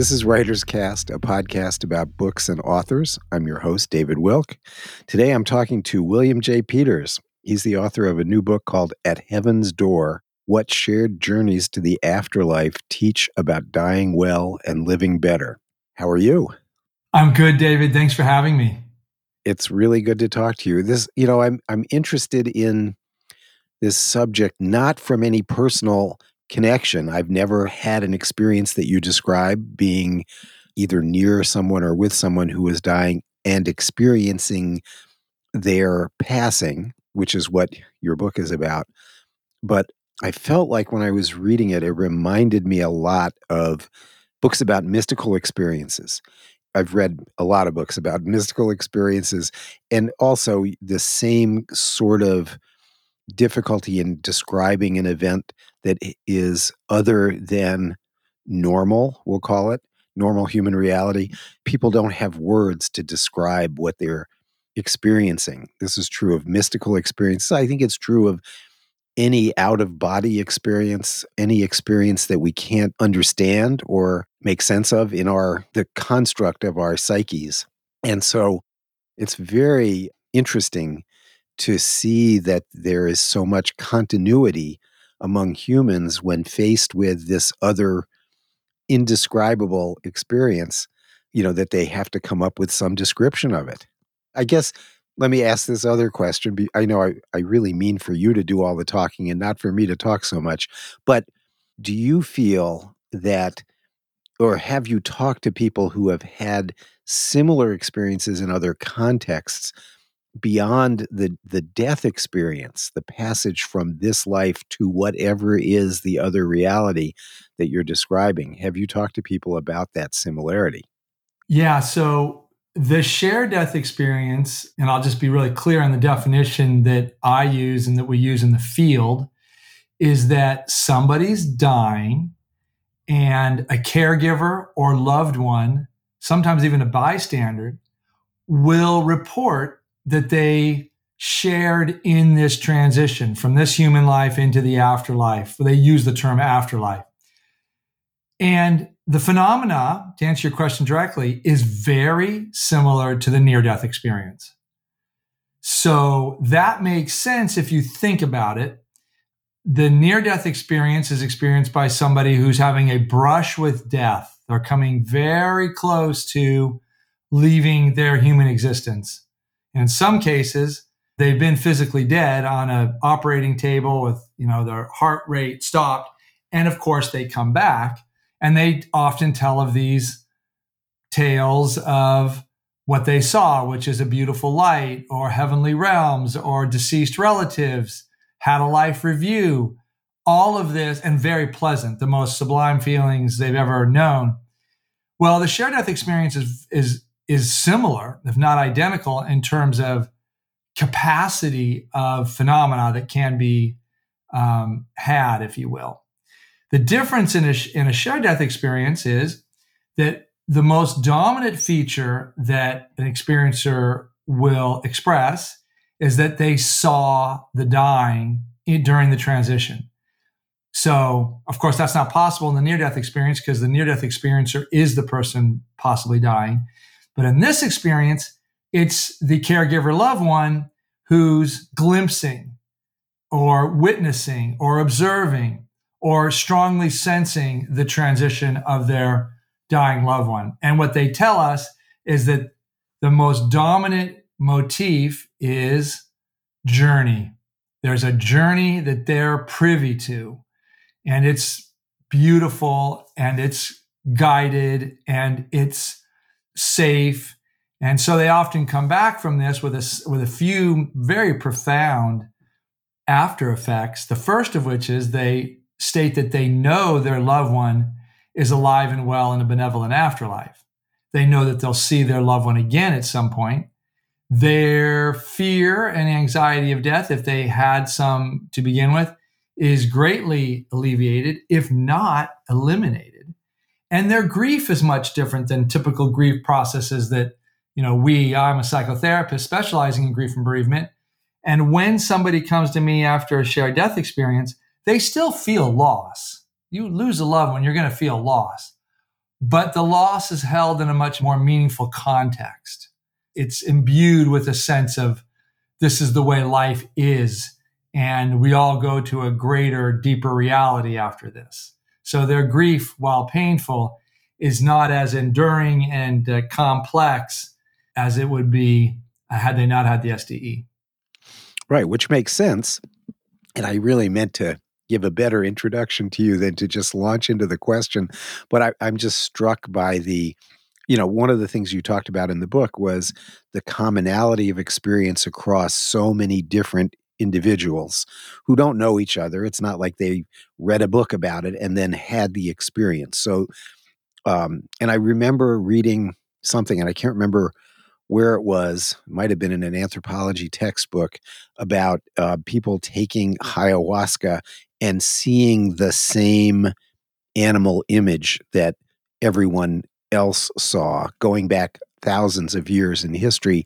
This is Writer's Cast, a podcast about books and authors. I'm your host, David Wilk. Today I'm talking to William J. Peters. He's the author of a new book called At Heaven's Door What Shared Journeys to the Afterlife Teach About Dying Well and Living Better. How are you? I'm good, David. Thanks for having me. It's really good to talk to you. This, you know, I'm I'm interested in this subject not from any personal connection. I've never had an experience that you describe being either near someone or with someone who is dying and experiencing their passing, which is what your book is about. But I felt like when I was reading it, it reminded me a lot of books about mystical experiences. I've read a lot of books about mystical experiences and also the same sort of difficulty in describing an event that is other than normal, we'll call it, normal human reality. Mm-hmm. People don't have words to describe what they're experiencing. This is true of mystical experiences. I think it's true of any out of body experience, any experience that we can't understand or make sense of in our the construct of our psyches. And so it's very interesting to see that there is so much continuity among humans when faced with this other indescribable experience, you know, that they have to come up with some description of it. I guess let me ask this other question. I know I, I really mean for you to do all the talking and not for me to talk so much, but do you feel that, or have you talked to people who have had similar experiences in other contexts beyond the the death experience the passage from this life to whatever is the other reality that you're describing have you talked to people about that similarity? Yeah so the shared death experience and i'll just be really clear on the definition that i use and that we use in the field is that somebody's dying and a caregiver or loved one sometimes even a bystander will report that they shared in this transition from this human life into the afterlife. They use the term afterlife. And the phenomena, to answer your question directly, is very similar to the near death experience. So that makes sense if you think about it. The near death experience is experienced by somebody who's having a brush with death. They're coming very close to leaving their human existence. In some cases, they've been physically dead on an operating table with, you know, their heart rate stopped. And of course, they come back and they often tell of these tales of what they saw, which is a beautiful light or heavenly realms or deceased relatives, had a life review, all of this, and very pleasant, the most sublime feelings they've ever known. Well, the shared death experience is, is is similar, if not identical, in terms of capacity of phenomena that can be um, had, if you will. The difference in a, in a shared death experience is that the most dominant feature that an experiencer will express is that they saw the dying during the transition. So, of course, that's not possible in the near death experience because the near death experiencer is the person possibly dying. But in this experience, it's the caregiver loved one who's glimpsing or witnessing or observing or strongly sensing the transition of their dying loved one. And what they tell us is that the most dominant motif is journey. There's a journey that they're privy to, and it's beautiful and it's guided and it's safe. And so they often come back from this with a, with a few very profound after effects. The first of which is they state that they know their loved one is alive and well in a benevolent afterlife. They know that they'll see their loved one again at some point. Their fear and anxiety of death, if they had some to begin with, is greatly alleviated, if not eliminated and their grief is much different than typical grief processes that you know we i'm a psychotherapist specializing in grief and bereavement and when somebody comes to me after a shared death experience they still feel loss you lose a loved one you're going to feel loss but the loss is held in a much more meaningful context. It's imbued with a sense of this is the way life is, and we all go to a greater, deeper reality after this. So their grief, while painful, is not as enduring and uh, complex as it would be uh, had they not had the SDE. Right, which makes sense. And I really meant to give a better introduction to you than to just launch into the question. But I, I'm just struck by the, you know, one of the things you talked about in the book was the commonality of experience across so many different individuals who don't know each other. It's not like they read a book about it and then had the experience. So, um, and I remember reading something, and I can't remember where it was, might have been in an anthropology textbook about uh, people taking ayahuasca and seeing the same animal image that everyone else saw going back thousands of years in history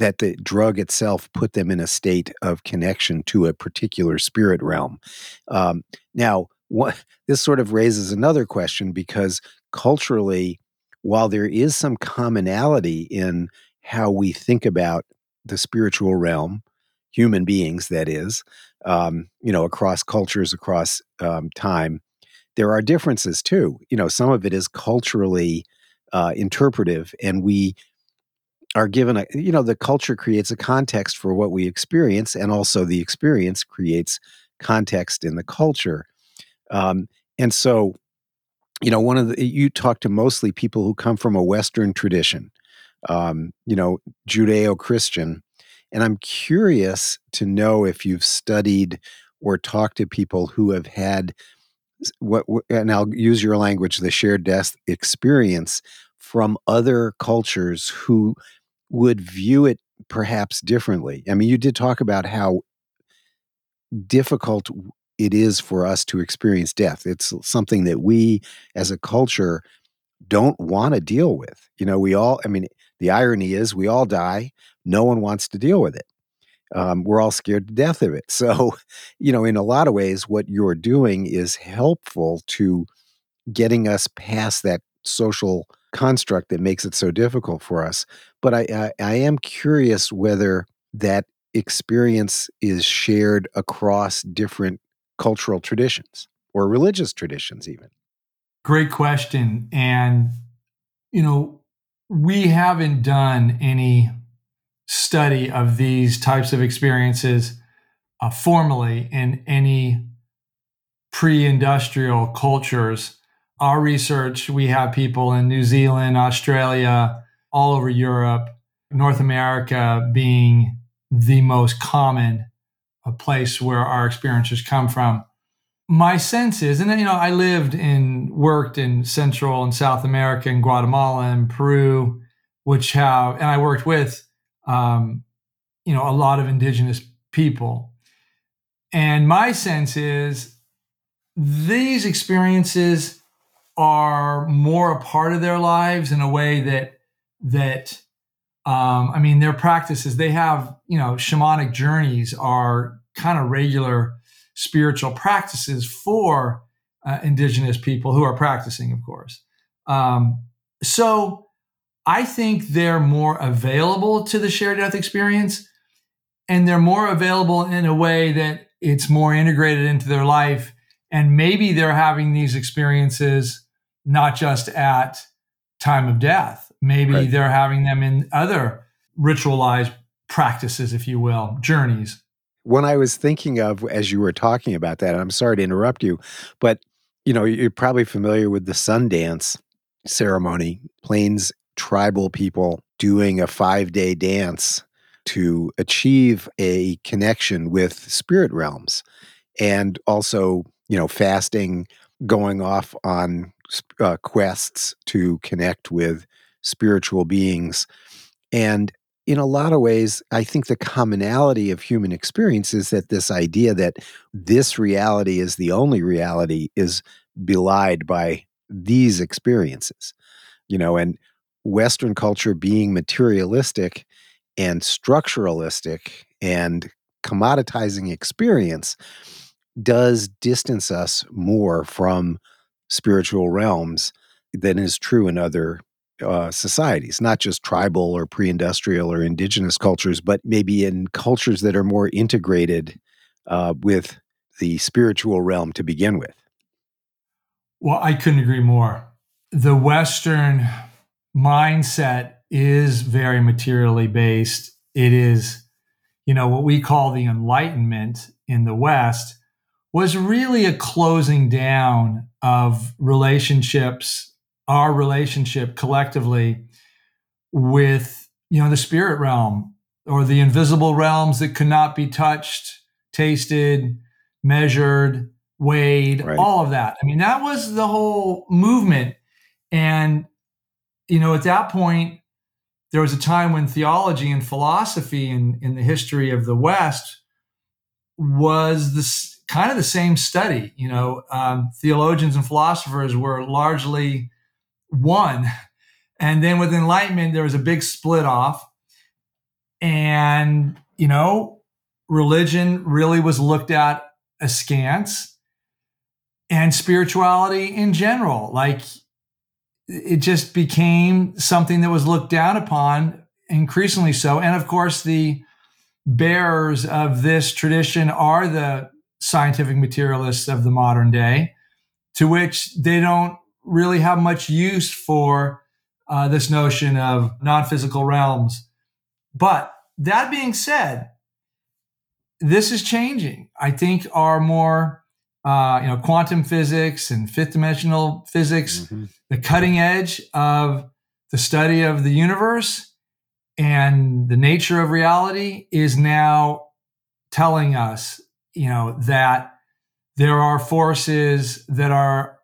that the drug itself put them in a state of connection to a particular spirit realm. Um, now, what, this sort of raises another question because culturally, while there is some commonality in how we think about the spiritual realm, human beings, that is, um, you know, across cultures, across um, time, there are differences too. You know, some of it is culturally uh, interpretive, and we are given a, you know, the culture creates a context for what we experience, and also the experience creates context in the culture. Um, and so, you know, one of the, you talk to mostly people who come from a Western tradition um, you know, Judeo Christian. And I'm curious to know if you've studied or talked to people who have had what, and I'll use your language, the shared death experience from other cultures who would view it perhaps differently. I mean, you did talk about how difficult it is for us to experience death. It's something that we as a culture don't want to deal with. You know, we all, I mean, the irony is we all die. No one wants to deal with it. Um, we're all scared to death of it. So, you know, in a lot of ways, what you're doing is helpful to getting us past that social construct that makes it so difficult for us. But I, I, I am curious whether that experience is shared across different cultural traditions or religious traditions, even. Great question. And, you know, we haven't done any study of these types of experiences uh, formally in any pre industrial cultures. Our research, we have people in New Zealand, Australia, all over Europe, North America being the most common a place where our experiences come from my sense is, and you know, I lived and worked in Central and South America, in Guatemala and Peru, which have, and I worked with, um, you know, a lot of indigenous people. And my sense is these experiences are more a part of their lives in a way that that um, I mean, their practices, they have, you know, shamanic journeys are kind of regular spiritual practices for uh, indigenous people who are practicing, of course. Um, so I think they're more available to the shared death experience, and they're more available in a way that it's more integrated into their life. And maybe they're having these experiences not just at time of death. Maybe right. they're having them in other ritualized practices, if you will, journeys when I was thinking of as you were talking about that, I'm sorry to interrupt you, but you know, you're probably familiar with the Sundance ceremony, Plains tribal people doing a five day dance to achieve a connection with spirit realms and also, you know, fasting, going off on uh, quests to connect with spiritual beings. And in a lot of ways, I think the commonality of human experience is that this idea that this reality is the only reality is belied by these experiences. You know, and Western culture being materialistic and structuralistic and commoditizing experience does distance us more from spiritual realms than is true in other uh, societies, not just tribal or pre industrial or indigenous cultures, but maybe in cultures that are more integrated uh, with the spiritual realm to begin with. Well, I couldn't agree more. The Western mindset is very materially based. It is, you know, what we call the Enlightenment in the West was really a closing down of relationships, our relationship collectively with, you know, the spirit realm or the invisible realms that could not be touched, tasted, measured, weighed, right. all of that. I mean, that was the whole movement. And, you know, at that point, there was a time when theology and philosophy in, in the history of the West was this kind of the same study. You know, um, theologians and philosophers were largely one. And then with Enlightenment, there was a big split off. And, you know, religion really was looked at askance and spirituality in general. Like it just became something that was looked down upon increasingly so. And of course, the bearers of this tradition are the scientific materialists of the modern day, to which they don't really have much use for uh, this notion of non physical realms. But that being said, this is changing. I think our more uh, you know quantum physics and fifth dimensional physics, mm-hmm. the cutting edge of the study of the universe and the nature of reality is now telling us, you know, that there are forces that are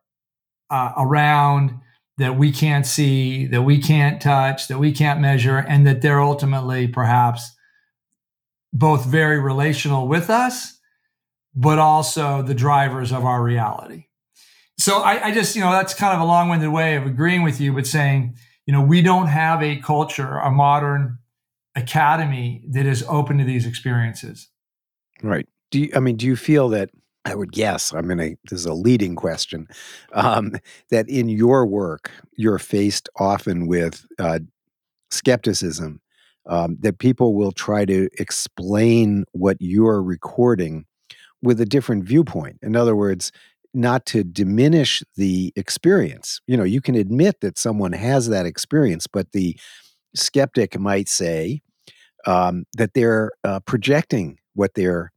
uh, around that we can't see, that we can't touch, that we can't measure, and that they're ultimately perhaps both very relational with us, but also the drivers of our reality. So I, I just, you know, that's kind of a long winded way of agreeing with you, but saying, you know, we don't have a culture, a modern academy that is open to these experiences. Right. Do you, I mean, do you feel that I would guess, going to, this is a leading question, um, that in your work, you're faced often with uh, skepticism um, that people will try to explain what you're recording with a different viewpoint. In other words, not to diminish the experience. You know, you can admit that someone has that experience, but the skeptic might say um, that they're uh, projecting what they're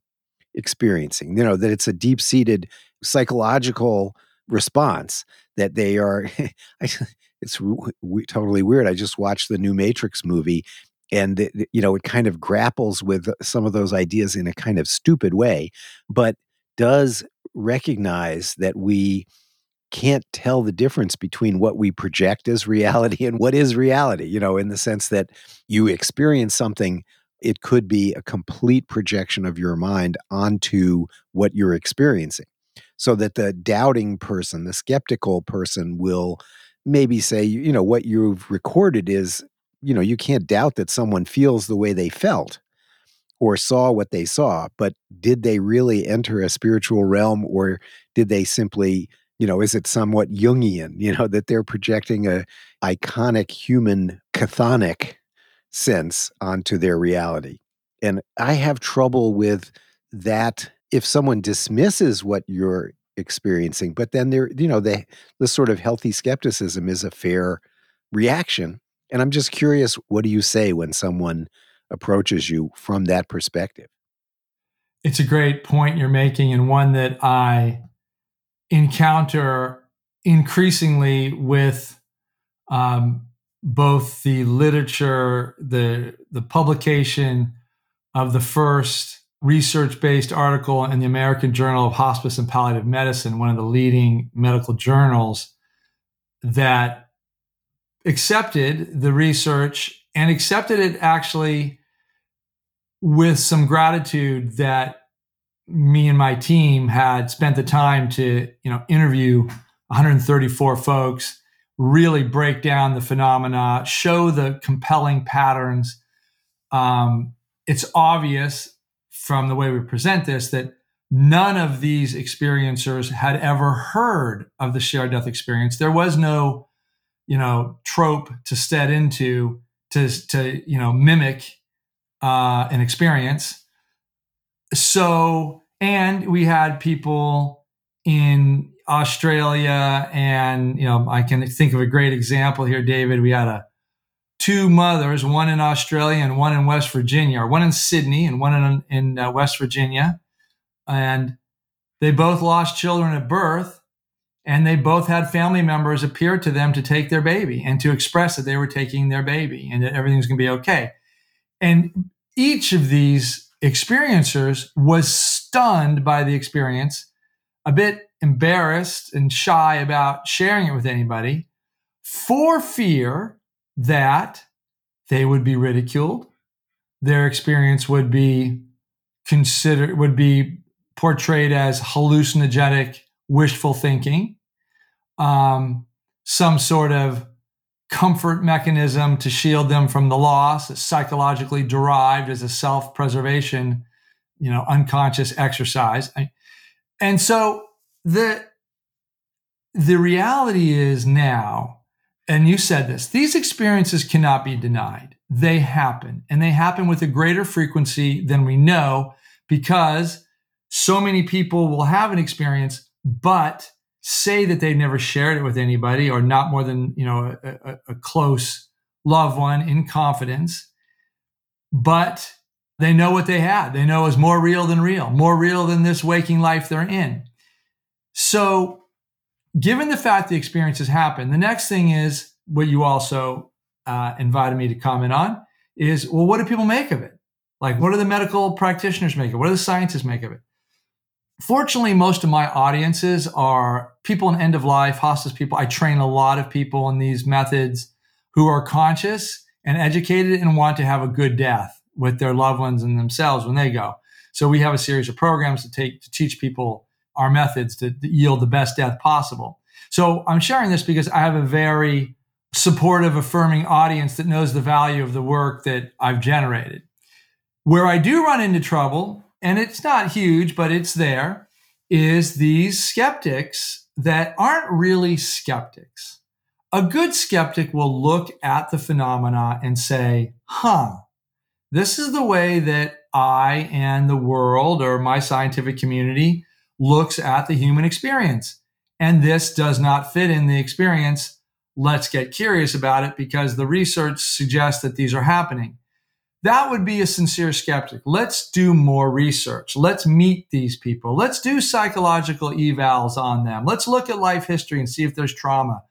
experiencing. You know, that it's a deep seated psychological response that they are. it's totally weird. I just watched the new Matrix movie and it, you know it kind of grapples with some of those ideas in a kind of stupid way but does recognize that we can't tell the difference between what we project as reality and what is reality you know in the sense that you experience something it could be a complete projection of your mind onto what you're experiencing. So that the doubting person the skeptical person will maybe say you know what you've recorded is you know, you can't doubt that someone feels the way they felt or saw what they saw, but did they really enter a spiritual realm or did they simply, you know, is it somewhat Jungian, you know, that they're projecting a iconic human chthonic sense onto their reality? And I have trouble with that if someone dismisses what you're experiencing, but then there, you know, the the sort of healthy skepticism is a fair reaction and I'm just curious, what do you say when someone approaches you from that perspective? It's a great point you're making, and one that I encounter increasingly with um, both the literature, the the publication of the first research-based article in the American Journal of Hospice and Palliative Medicine, one of the leading medical journals, that accepted the research and accepted it actually with some gratitude that me and my team had spent the time to you know interview 134 folks really break down the phenomena show the compelling patterns um, it's obvious from the way we present this that none of these experiencers had ever heard of the shared death experience there was no you know trope to step into to to you know mimic uh, an experience. So and we had people in Australia, and you know I can think of a great example here, David. We had a two mothers, one in Australia and one in West Virginia, or one in Sydney and one in, in uh, West Virginia. And they both lost children at birth, and they both had family members appear to them to take their baby and to express that they were taking their baby and that everything's going to be okay. And each of these experiencers was stunned by the experience, a bit embarrassed and shy about sharing it with anybody for fear that they would be ridiculed, their experience would be considered would be portrayed as hallucinogenic, wishful thinking, um, some sort of comfort mechanism to shield them from the loss, psychologically derived as a self-preservation, you know, unconscious exercise. And so the the reality is now and you said this these experiences cannot be denied. They happen, and they happen with a greater frequency than we know because so many people will have an experience, but say that they've never shared it with anybody or not more than you know a, a, a close loved one in confidence but they know what they had they know is more real than real more real than this waking life they're in so given the fact the experiences happen, the next thing is what you also uh, invited me to comment on is well, what do people make of it? Like, what do the medical practitioners make of it? What do the scientists make of it? Fortunately, most of my audiences are people in end of life, hospice people. I train a lot of people in these methods who are conscious and educated and want to have a good death with their loved ones and themselves when they go. So we have a series of programs to take to teach people our methods to yield the best death possible. So I'm sharing this because I have a very supportive, affirming audience that knows the value of the work that I've generated. Where I do run into trouble, and it's not huge, but it's there, is these skeptics that aren't really skeptics. A good skeptic will look at the phenomena and say, huh, this is the way that I and the world or my scientific community looks at the human experience. And this does not fit in the experience. Let's get curious about it because the research suggests that these are happening. That would be a sincere skeptic. Let's do more research. Let's meet these people. Let's do psychological evals on them. Let's look at life history and see if there's trauma.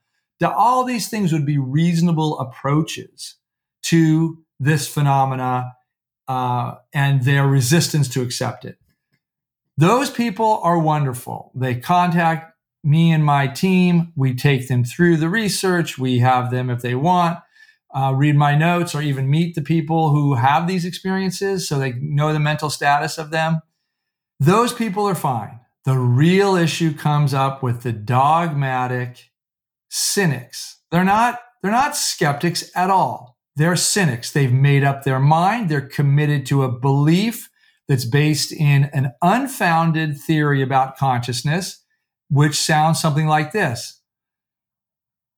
All these things would be reasonable approaches to this phenomena uh, and their resistance to accept it. Those people are wonderful. They contact me and my team. We take them through the research. We have them, if they want, uh, read my notes or even meet the people who have these experiences so they know the mental status of them. Those people are fine. The real issue comes up with the dogmatic cynics. They're not, they're not skeptics at all. They're cynics. They've made up their mind. They're committed to a belief that's based in an unfounded theory about consciousness, which sounds something like this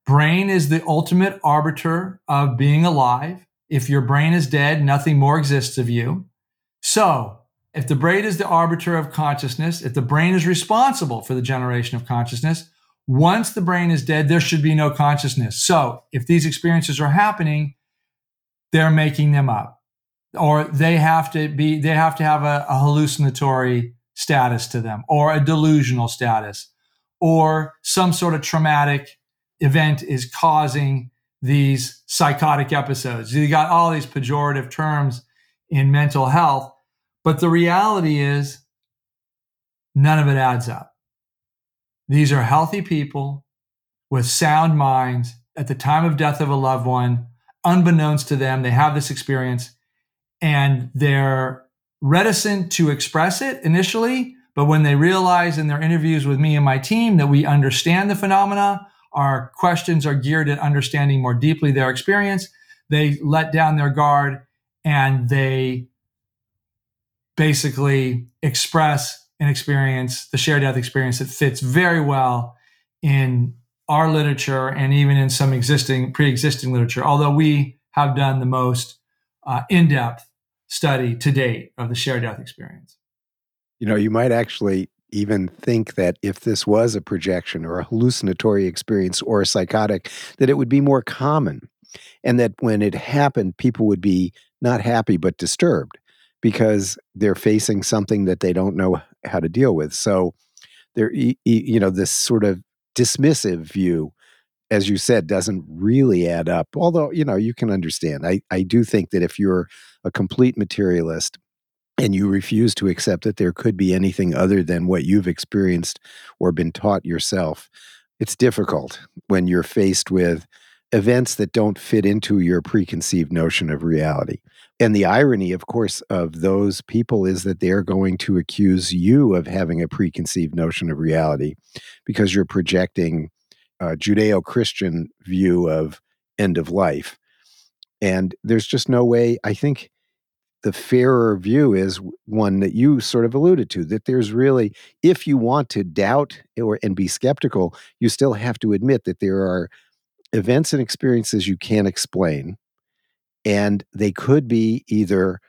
Brain is the ultimate arbiter of being alive. If your brain is dead, nothing more exists of you. So, if the brain is the arbiter of consciousness, if the brain is responsible for the generation of consciousness, once the brain is dead, there should be no consciousness. So, if these experiences are happening, they're making them up or they have to be they have to have a, a hallucinatory status to them or a delusional status or some sort of traumatic event is causing these psychotic episodes. You got all these pejorative terms in mental health, but the reality is none of it adds up. These are healthy people with sound minds at the time of death of a loved one, unbeknownst to them, they have this experience and they're reticent to express it initially. But when they realize in their interviews with me and my team that we understand the phenomena, our questions are geared at understanding more deeply their experience, they let down their guard and they basically express an experience, the shared death experience that fits very well in our literature and even in some existing pre-existing literature, although we have done the most uh, in-depth study to date of the shared death experience. You know, you might actually even think that if this was a projection or a hallucinatory experience or a psychotic, that it would be more common. And that when it happened, people would be not happy but disturbed because they're facing something that they don't know how to deal with. So there, you know, this sort of dismissive view, as you said, doesn't really add up. Although, you know, you can understand. I, I do think that if you're a complete materialist and you refuse to accept that there could be anything other than what you've experienced or been taught yourself, it's difficult when you're faced with events that don't fit into your preconceived notion of reality. And the irony, of course, of those people is that they're going to accuse you of having a preconceived notion of reality because you're projecting a Judeo Christian view of end of life. And there's just no way, I think the fairer view is one that you sort of alluded to that there's really if you want to doubt or and be skeptical you still have to admit that there are events and experiences you can't explain and they could be either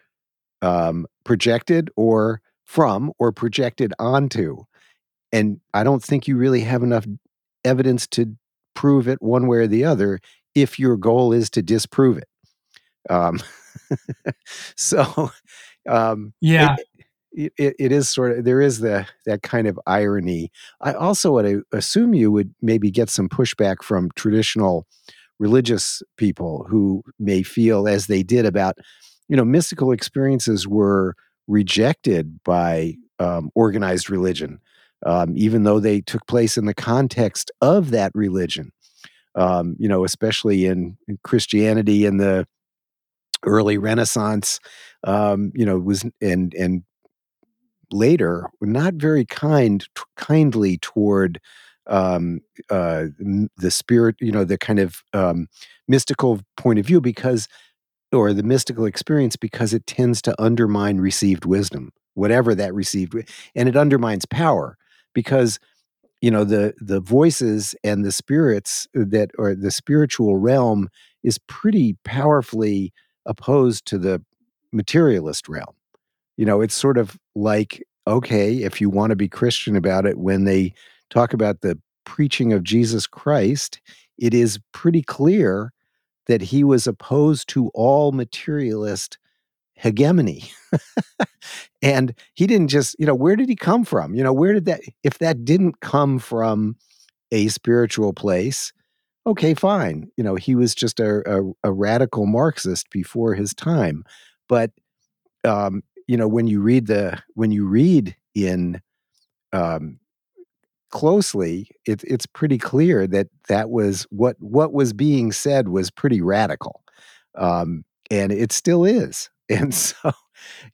um, projected or from or projected onto and i don't think you really have enough evidence to prove it one way or the other if your goal is to disprove it. Um, so um, yeah. it, it, it is sort of there is the that kind of irony. I also would assume you would maybe get some pushback from traditional religious people who may feel as they did about you know mystical experiences were rejected by um, organized religion um, even though they took place in the context of that religion. Um, you know especially in, in christianity in the early Renaissance, um, you know, was and and later not very kind t- kindly toward um, uh, the spirit, you know, the kind of um, mystical point of view because, or the mystical experience because it tends to undermine received wisdom, whatever that received, and it undermines power because you know the the voices and the spirits that or the spiritual realm is pretty powerfully opposed to the materialist realm. You know, it's sort of like, okay, if you want to be Christian about it, when they talk about the preaching of Jesus Christ, it is pretty clear that he was opposed to all materialist hegemony. and he didn't just, you know, where did he come from? You know, where did that, if that didn't come from a spiritual place, okay, fine. You know, he was just a, a, a radical Marxist before his time. But um, you know, when you read the when you read in um, closely, it, it's pretty clear that that was what what was being said was pretty radical, um, and it still is. And so,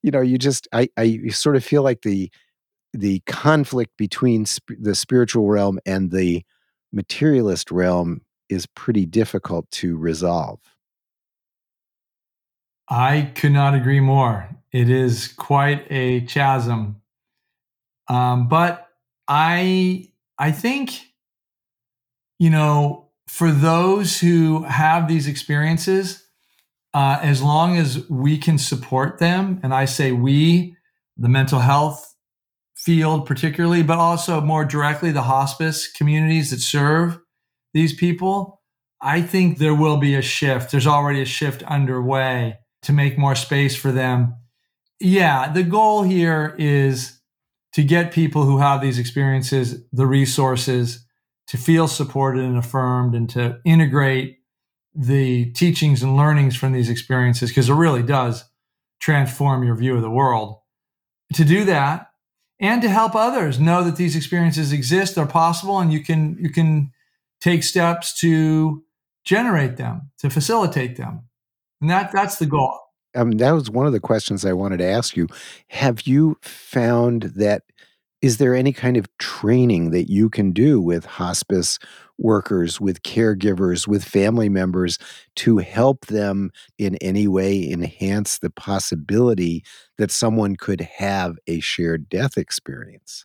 you know, you just I I sort of feel like the the conflict between sp- the spiritual realm and the materialist realm is pretty difficult to resolve. I could not agree more. It is quite a chasm. Um, but I I think you know for those who have these experiences, uh, as long as we can support them, and I say we, the mental health field particularly, but also more directly the hospice communities that serve these people, I think there will be a shift. There's already a shift underway to make more space for them. Yeah, the goal here is to get people who have these experiences the resources to feel supported and affirmed and to integrate the teachings and learnings from these experiences because it really does transform your view of the world. To do that and to help others know that these experiences exist, they're possible, and you can you can take steps to generate them, to facilitate them. And that that's the goal. Um, that was one of the questions I wanted to ask you. Have you found that is there any kind of training that you can do with hospice workers, with caregivers, with family members to help them in any way enhance the possibility that someone could have a shared death experience?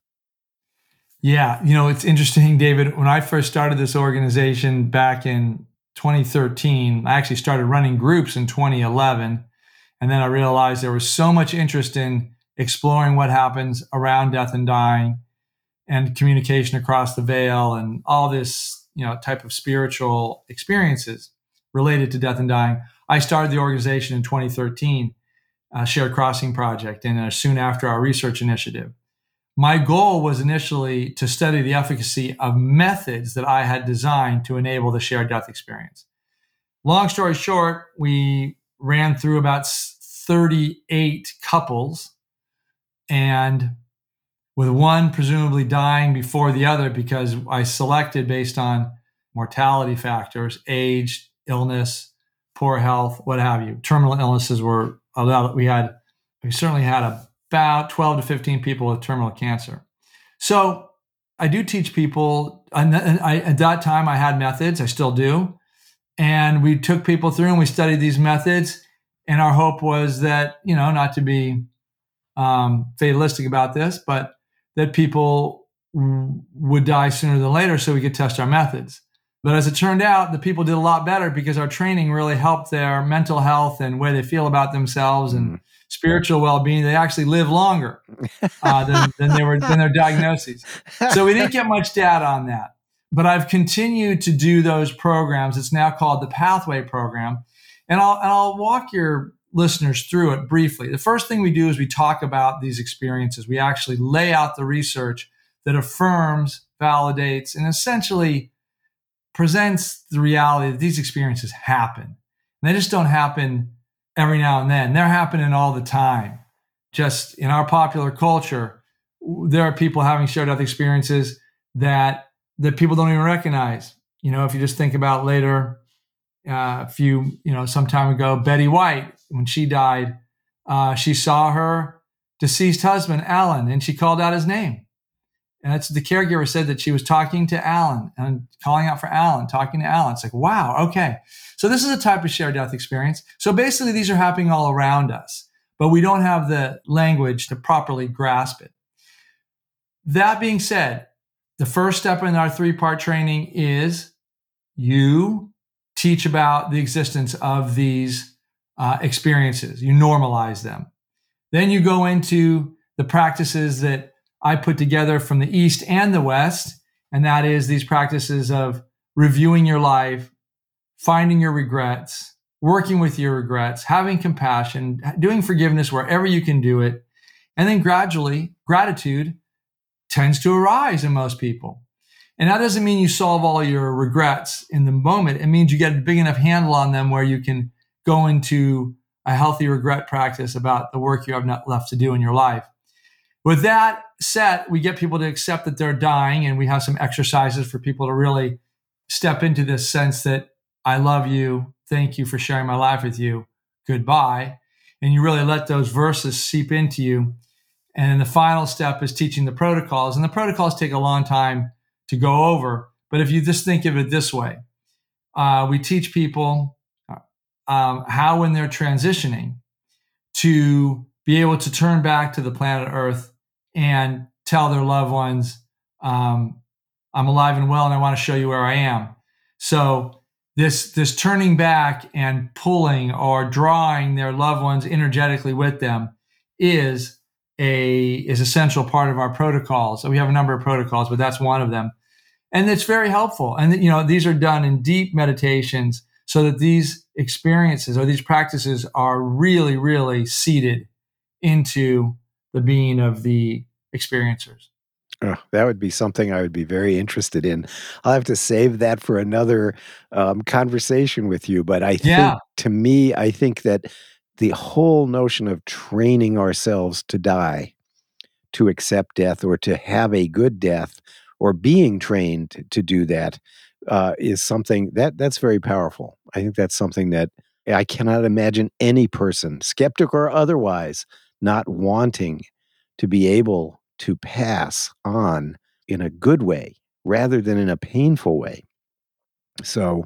Yeah, you know, it's interesting, David. When I first started this organization back in 2013, I actually started running groups in 2011. And then I realized there was so much interest in exploring what happens around death and dying and communication across the veil and all this, you know, type of spiritual experiences related to death and dying. I started the organization in 2013, uh, Shared Crossing Project, and uh, soon after our research initiative. My goal was initially to study the efficacy of methods that I had designed to enable the shared death experience. Long story short, we ran through about 38 couples and with one presumably dying before the other because I selected based on mortality factors, age, illness, poor health, what have you. Terminal illnesses were allowed. We had, we certainly had about 12 to 15 people with terminal cancer. So I do teach people. And I, at that time, I had methods. I still do. And we took people through and we studied these methods. And our hope was that, you know, not to be um, fatalistic about this, but that people would die sooner than later so we could test our methods. But as it turned out, the people did a lot better because our training really helped their mental health and way they feel about themselves and mm. Spiritual well-being. They actually live longer uh, than, than they were than their diagnoses. So we didn't get much data on that. But I've continued to do those programs. It's now called the Pathway Program, and I'll and I'll walk your listeners through it briefly. The first thing we do is we talk about these experiences. We actually lay out the research that affirms, validates, and essentially presents the reality that these experiences happen. And they just don't happen every now and then. They're happening all the time. Just in our popular culture, there are people having shared death experiences that that people don't even recognize. You know, if you just think about later, uh, a few, you know, some time ago, Betty White, when she died, uh, she saw her deceased husband, Allen, and she called out his name. And it's the caregiver said that she was talking to Allen and calling out for Allen, talking to Allen. It's like, wow, okay. So this is a type of shared death experience. So basically, these are happening all around us, but we don't have the language to properly grasp it. That being said, the first step in our three part training is you teach about the existence of these uh, experiences. You normalize them. Then you go into the practices that I put together from the East and the West, and that is these practices of reviewing your life, finding your regrets, working with your regrets, having compassion, doing forgiveness wherever you can do it. And then gradually, gratitude tends to arise in most people. And that doesn't mean you solve all your regrets in the moment. It means you get a big enough handle on them where you can go into a healthy regret practice about the work you have not left to do in your life. With that set, we get people to accept that they're dying, and we have some exercises for people to really step into this sense that I love you. Thank you for sharing my life with you. Goodbye. And you really let those verses seep into you. And then the final step is teaching the protocols. And the protocols take a long time to go over. But if you just think of it this way, uh, we teach people um, how, when they're transitioning, to be able to turn back to the planet Earth and tell their loved ones, um, "I'm alive and well, and I want to show you where I am." So this this turning back and pulling or drawing their loved ones energetically with them is a is essential part of our protocols. So we have a number of protocols, but that's one of them, and it's very helpful. And you know these are done in deep meditations so that these experiences or these practices are really, really seated into the being of the experiencers. Oh, that would be something I would be very interested in. I'll have to save that for another um, conversation with you. But I think, yeah. to me, I think that the whole notion of training ourselves to die, to accept death, or to have a good death, or being trained to do that, uh, is something that that's very powerful. I think that's something that I cannot imagine any person, skeptic or otherwise, not wanting to be able to pass on in a good way rather than in a painful way. So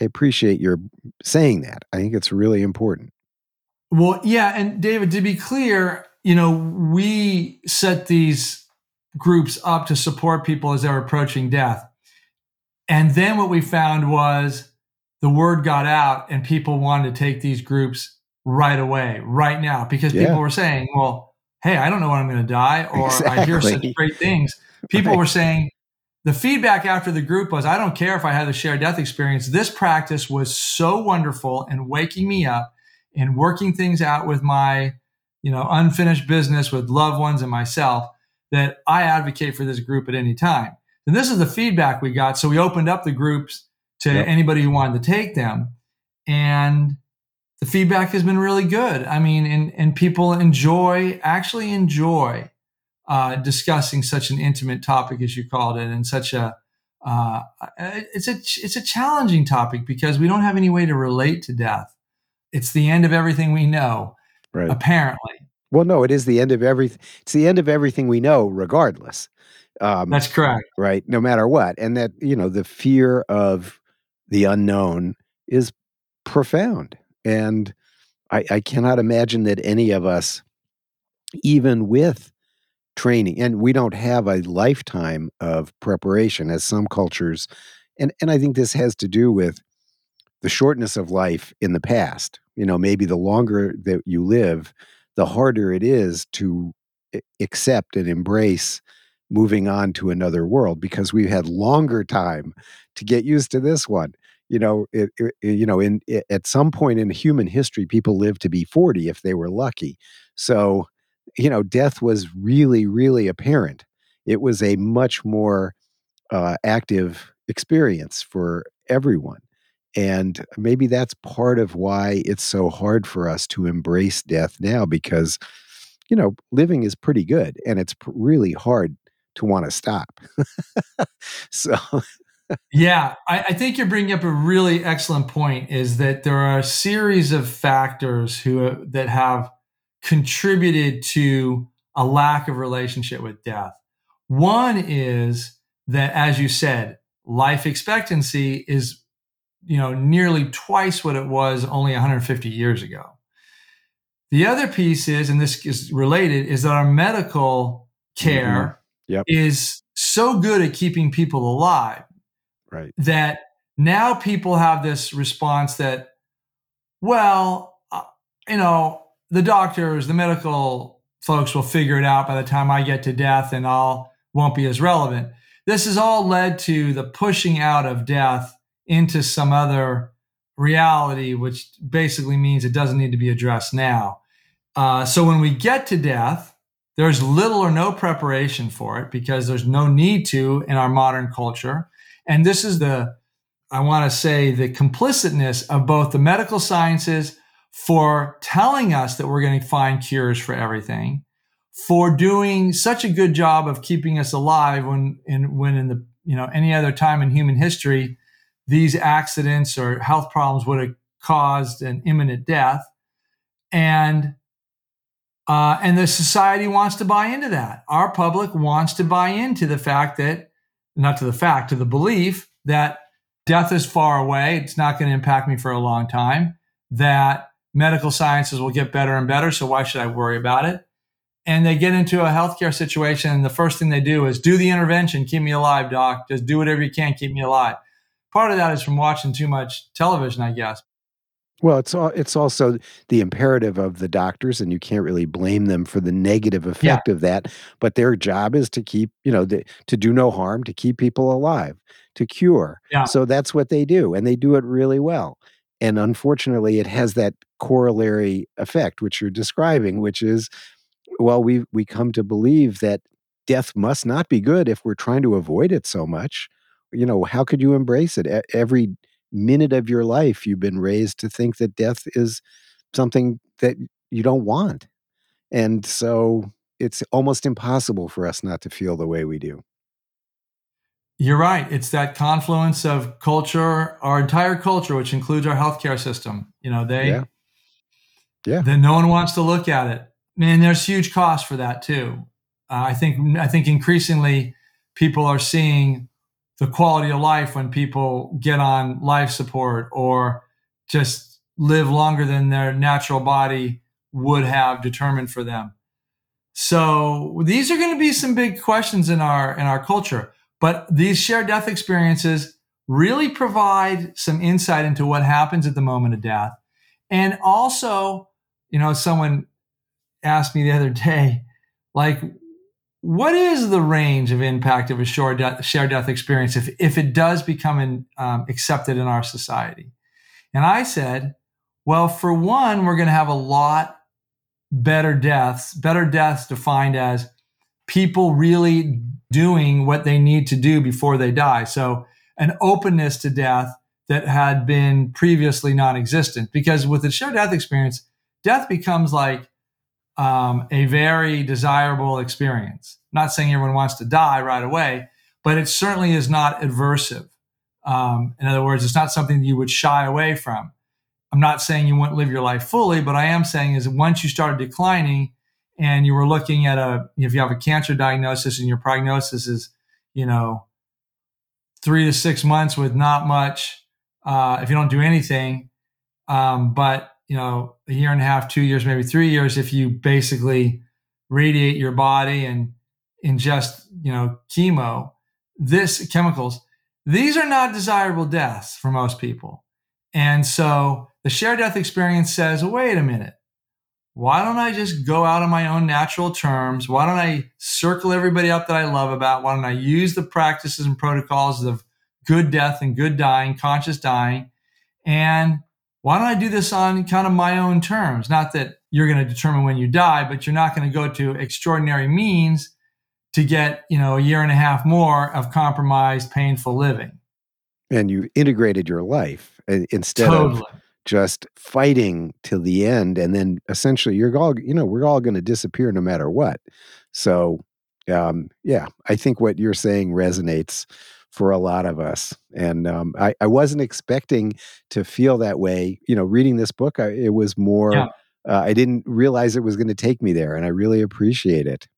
I appreciate your saying that. I think it's really important. Well, yeah. And David, to be clear, you know, we set these groups up to support people as they're approaching death. And then what we found was the word got out and people wanted to take these groups right away, right now, because Yeah. people were saying, well, hey, I don't know when I'm going to die, or I hear such great things. People Right. were saying, the feedback after the group was, I don't care if I had the shared death experience. This practice was so wonderful and waking me up and working things out with my, you know, unfinished business with loved ones and myself that I advocate for this group at any time. And this is the feedback we got. So we opened up the groups to Yep. anybody who wanted to take them. And the feedback has been really good. I mean, and, and people enjoy, actually enjoy uh, discussing such an intimate topic as you called it, and such a uh, it's a it's a challenging topic because we don't have any way to relate to death. It's the end of everything we know, Right. apparently. Well, no, it is the end of everything. It's the end of everything we know, regardless. Um, That's correct. right? No matter what. And that, you know, the fear of the unknown is profound. And I, I cannot imagine that any of us, even with training, and we don't have a lifetime of preparation as some cultures, and, and I think this has to do with the shortness of life in the past. You know, maybe the longer that you live, the harder it is to accept and embrace moving on to another world because we've had longer time to get used to this one. You know, it, it- you know, in i- at some point in human history, people lived to be forty if they were lucky. So, you know, death was really, really apparent. It was a much more uh, active experience for everyone. And maybe that's part of why it's so hard for us to embrace death now because, you know, living is pretty good and it's really hard to want to stop. so, Yeah, I, I think you're bringing up a really excellent point. Is that there are a series of factors who uh, that have contributed to a lack of relationship with death. One is that, as you said, life expectancy is you know nearly twice what it was only 150 years ago. The other piece is, and this is related, is that our medical mm-hmm. care Yep. is so good at keeping people alive right. that now people have this response that, well, uh, you know, the doctors, the medical folks will figure it out by the time I get to death and I'll won't be as relevant. This has all led to the pushing out of death into some other reality, which basically means it doesn't need to be addressed now. Uh, so when we get to death, there's little or no preparation for it because there's no need to in our modern culture. And this is the, I want to say, the complicitness of both the medical sciences for telling us that we're going to find cures for everything, for doing such a good job of keeping us alive when in when in the you know any other time in human history, these accidents or health problems would have caused an imminent death, and uh, and the society wants to buy into that. Our public wants to buy into the fact that, not to the fact, to the belief that death is far away. It's not going to impact me for a long time. That medical sciences will get better and better. So why should I worry about it? And they get into a healthcare situation, and the first thing they do is do the intervention, keep me alive, doc. Just do whatever you can, keep me alive. Part of that is from watching too much television, I guess. Well, it's all, it's also the imperative of the doctors, and you can't really blame them for the negative effect of that. But their job is to keep, you know, the, to do no harm, to keep people alive, to cure. Yeah. So that's what they do, and they do it really well. And unfortunately, it has that corollary effect, which you're describing, which is, well, we we come to believe that death must not be good if we're trying to avoid it so much. You know, how could you embrace it? Every minute of your life, you've been raised to think that death is something that you don't want. And so it's almost impossible for us not to feel the way we do. You're right. It's that confluence of culture, our entire culture, which includes our healthcare system. You know, they, Yeah. Yeah. then no one wants to look at it. And there's huge cost for that too. Uh, I think, I think increasingly people are seeing the quality of life when people get on life support or just live longer than their natural body would have determined for them. So these are going to be some big questions in our in our culture. But these shared death experiences really provide some insight into what happens at the moment of death. And also, you know, someone asked me the other day, like, what is the range of impact of a shared death, shared death experience if, if it does become in, um, accepted in our society? And I said, well, for one, we're going to have a lot better deaths, better deaths defined as people really doing what they need to do before they die. So, an openness to death that had been previously non existent. Because with the shared death experience, death becomes like um, a very desirable experience. I'm not saying everyone wants to die right away, but it certainly is not adversive. Um, in other words, it's not something you would shy away from. I'm not saying you won't live your life fully, but I am saying is once you started declining and you were looking at a, if you have a cancer diagnosis and your prognosis is, you know, three to six months with not much, uh, if you don't do anything, um, but you know, a year and a half, two years, maybe three years, if you basically radiate your body and ingest, you know, chemo, this chemicals, these are not desirable deaths for most people. And so the shared death experience says, wait a minute. Why don't I just go out on my own natural terms? Why don't I circle everybody up that I love about? Why don't I use the practices and protocols of good death and good dying, conscious dying? And why don't I do this on kind of my own terms? Not that you're going to determine when you die, but you're not going to go to extraordinary means to get, you know, a year and a half more of compromised, painful living. And you integrated your life instead totally. of just fighting till the end and then essentially you're all you know we're all going to disappear no matter what so um, yeah i think what you're saying resonates for a lot of us and um, I, I, wasn't expecting to feel that way you know reading this book I, it was more yeah. uh, i didn't realize it was going to take me there and i really appreciate it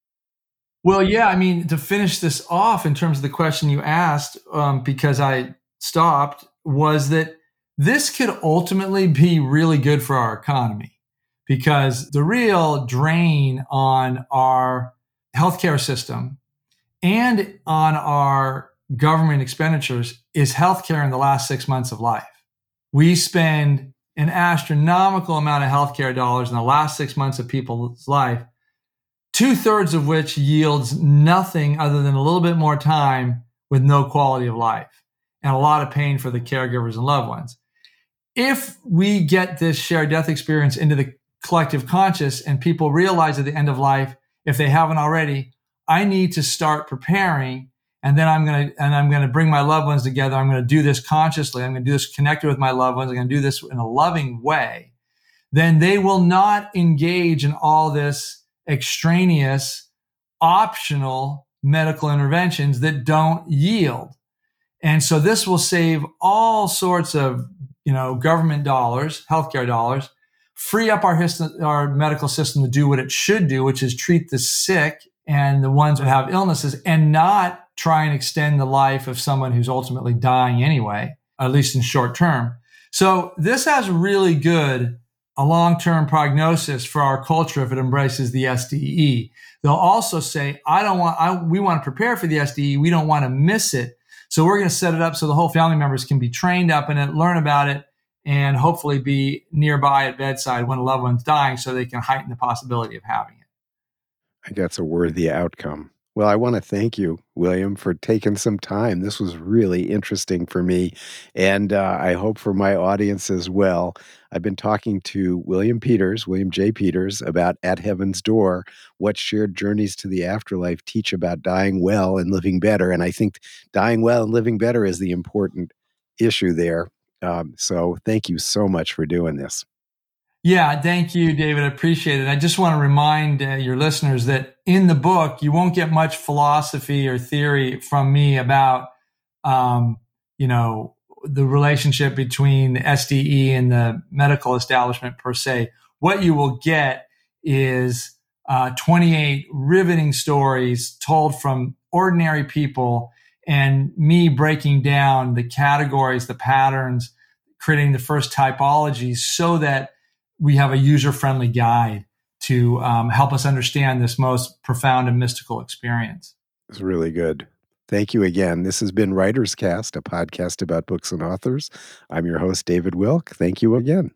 well yeah i mean to finish this off in terms of the question you asked um, because i stopped was that this could ultimately be really good for our economy because the real drain on our healthcare system and on our government expenditures is healthcare in the last six months of life. We spend an astronomical amount of healthcare dollars in the last six months of people's life, two thirds of which yields nothing other than a little bit more time with no quality of life and a lot of pain for the caregivers and loved ones if we get this shared death experience into the collective conscious and people realize at the end of life, if they haven't already, I need to start preparing and then I'm going to and I'm going to bring my loved ones together. I'm going to do this consciously. I'm going to do this connected with my loved ones. I'm going to do this in a loving way. Then they will not engage in all this extraneous, optional medical interventions that don't yield. And so this will save all sorts of you know, government dollars, healthcare dollars, free up our, our medical system to do what it should do, which is treat the sick and the ones who have illnesses and not try and extend the life of someone who's ultimately dying anyway, at least in short term. So this has really good a long-term prognosis for our culture if it embraces the SDE. They'll also say, I don't want, I, we want to prepare for the SDE. We don't want to miss it. So we're going to set it up so the whole family members can be trained up in it, learn about it, and hopefully be nearby at bedside when a loved one's dying so they can heighten the possibility of having it. I think that's a worthy outcome. Well, I want to thank you, William, for taking some time. This was really interesting for me, and uh, I hope for my audience as well. I've been talking to William Peters, William J. Peters, about At Heaven's Door what shared journeys to the afterlife teach about dying well and living better. And I think dying well and living better is the important issue there. Um, so thank you so much for doing this. Yeah, thank you, David. I appreciate it. I just want to remind uh, your listeners that in the book, you won't get much philosophy or theory from me about, um, you know, the relationship between the SDE and the medical establishment per se. What you will get is uh, 28 riveting stories told from ordinary people and me breaking down the categories, the patterns, creating the first typologies so that we have a user friendly guide to um, help us understand this most profound and mystical experience. It's really good. Thank you again. This has been Writers Cast, a podcast about books and authors. I'm your host, David Wilk. Thank you again.